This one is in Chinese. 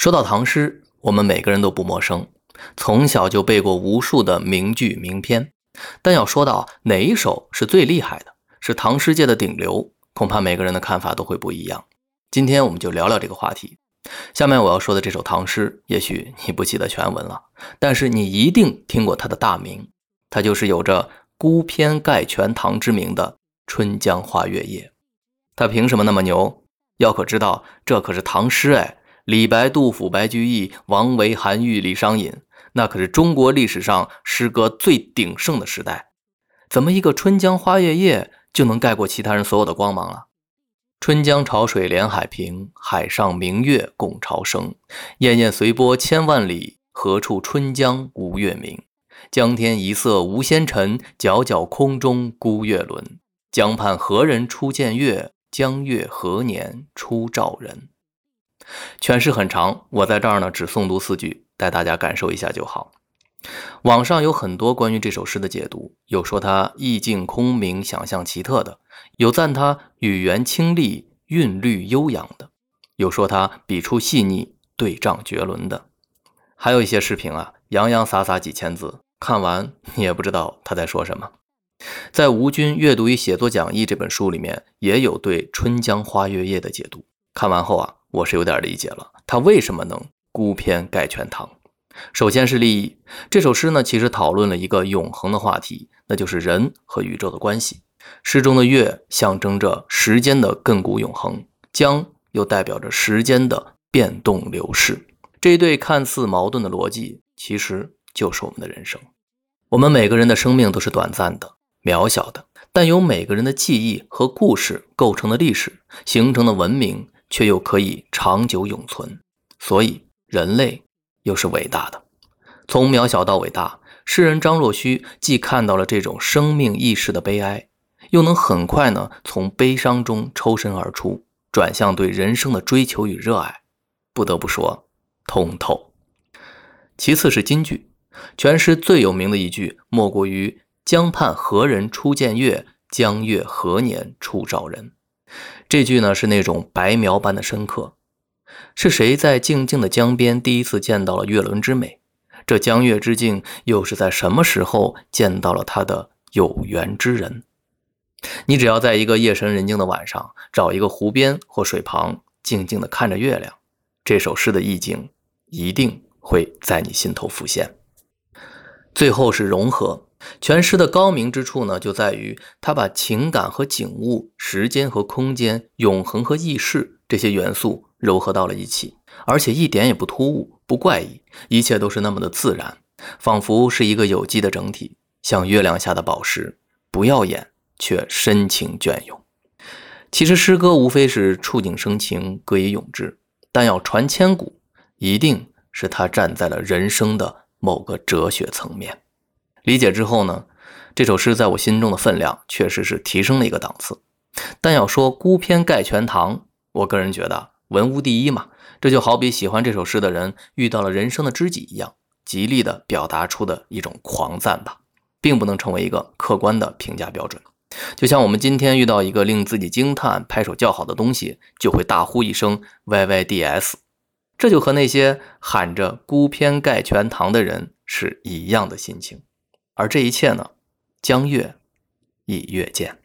说到唐诗，我们每个人都不陌生，从小就背过无数的名句名篇。但要说到哪一首是最厉害的，是唐诗界的顶流，恐怕每个人的看法都会不一样。今天我们就聊聊这个话题。下面我要说的这首唐诗，也许你不记得全文了，但是你一定听过它的大名，它就是有着“孤篇盖全唐”之名的《春江花月夜》。它凭什么那么牛？要可知道，这可是唐诗哎。李白、杜甫、白居易、王维、韩愈、李商隐，那可是中国历史上诗歌最鼎盛的时代。怎么一个《春江花月夜》就能盖过其他人所有的光芒啊？春江潮水连海平，海上明月共潮生。滟滟随波千万里，何处春江无月明？江天一色无纤尘，皎皎空中孤月轮。江畔何人初见月？江月何年初照人？全诗很长，我在这儿呢只诵读四句，带大家感受一下就好。网上有很多关于这首诗的解读，有说它意境空明、想象奇特的，有赞它语言清丽、韵律悠扬的，有说它笔触细腻、对仗绝伦的，还有一些诗评啊，洋洋洒洒几千字，看完你也不知道他在说什么。在吴军阅读与写作讲义这本书里面，也有对《春江花月夜》的解读，看完后啊。我是有点理解了，他为什么能孤篇盖全唐？首先是利益。这首诗呢，其实讨论了一个永恒的话题，那就是人和宇宙的关系。诗中的月象征着时间的亘古永恒，江又代表着时间的变动流逝。这一对看似矛盾的逻辑，其实就是我们的人生。我们每个人的生命都是短暂的、渺小的，但由每个人的记忆和故事构成的历史形成的文明。却又可以长久永存，所以人类又是伟大的。从渺小到伟大，诗人张若虚既看到了这种生命意识的悲哀，又能很快呢从悲伤中抽身而出，转向对人生的追求与热爱。不得不说，通透。其次是金句，全诗最有名的一句莫过于“江畔何人初见月？江月何年初照人？”这句呢是那种白描般的深刻，是谁在静静的江边第一次见到了月轮之美？这江月之境又是在什么时候见到了他的有缘之人？你只要在一个夜深人静的晚上，找一个湖边或水旁，静静的看着月亮，这首诗的意境一定会在你心头浮现。最后是融合。全诗的高明之处呢，就在于他把情感和景物、时间和空间、永恒和易逝这些元素糅合到了一起，而且一点也不突兀、不怪异，一切都是那么的自然，仿佛是一个有机的整体，像月亮下的宝石，不耀眼却深情隽永。其实诗歌无非是触景生情、歌以咏志，但要传千古，一定是他站在了人生的某个哲学层面。理解之后呢，这首诗在我心中的分量确实是提升了一个档次。但要说孤篇盖全唐，我个人觉得文无第一嘛。这就好比喜欢这首诗的人遇到了人生的知己一样，极力的表达出的一种狂赞吧，并不能成为一个客观的评价标准。就像我们今天遇到一个令自己惊叹、拍手叫好的东西，就会大呼一声 “yyds”，这就和那些喊着孤篇盖全唐的人是一样的心情。而这一切呢，江月已月见。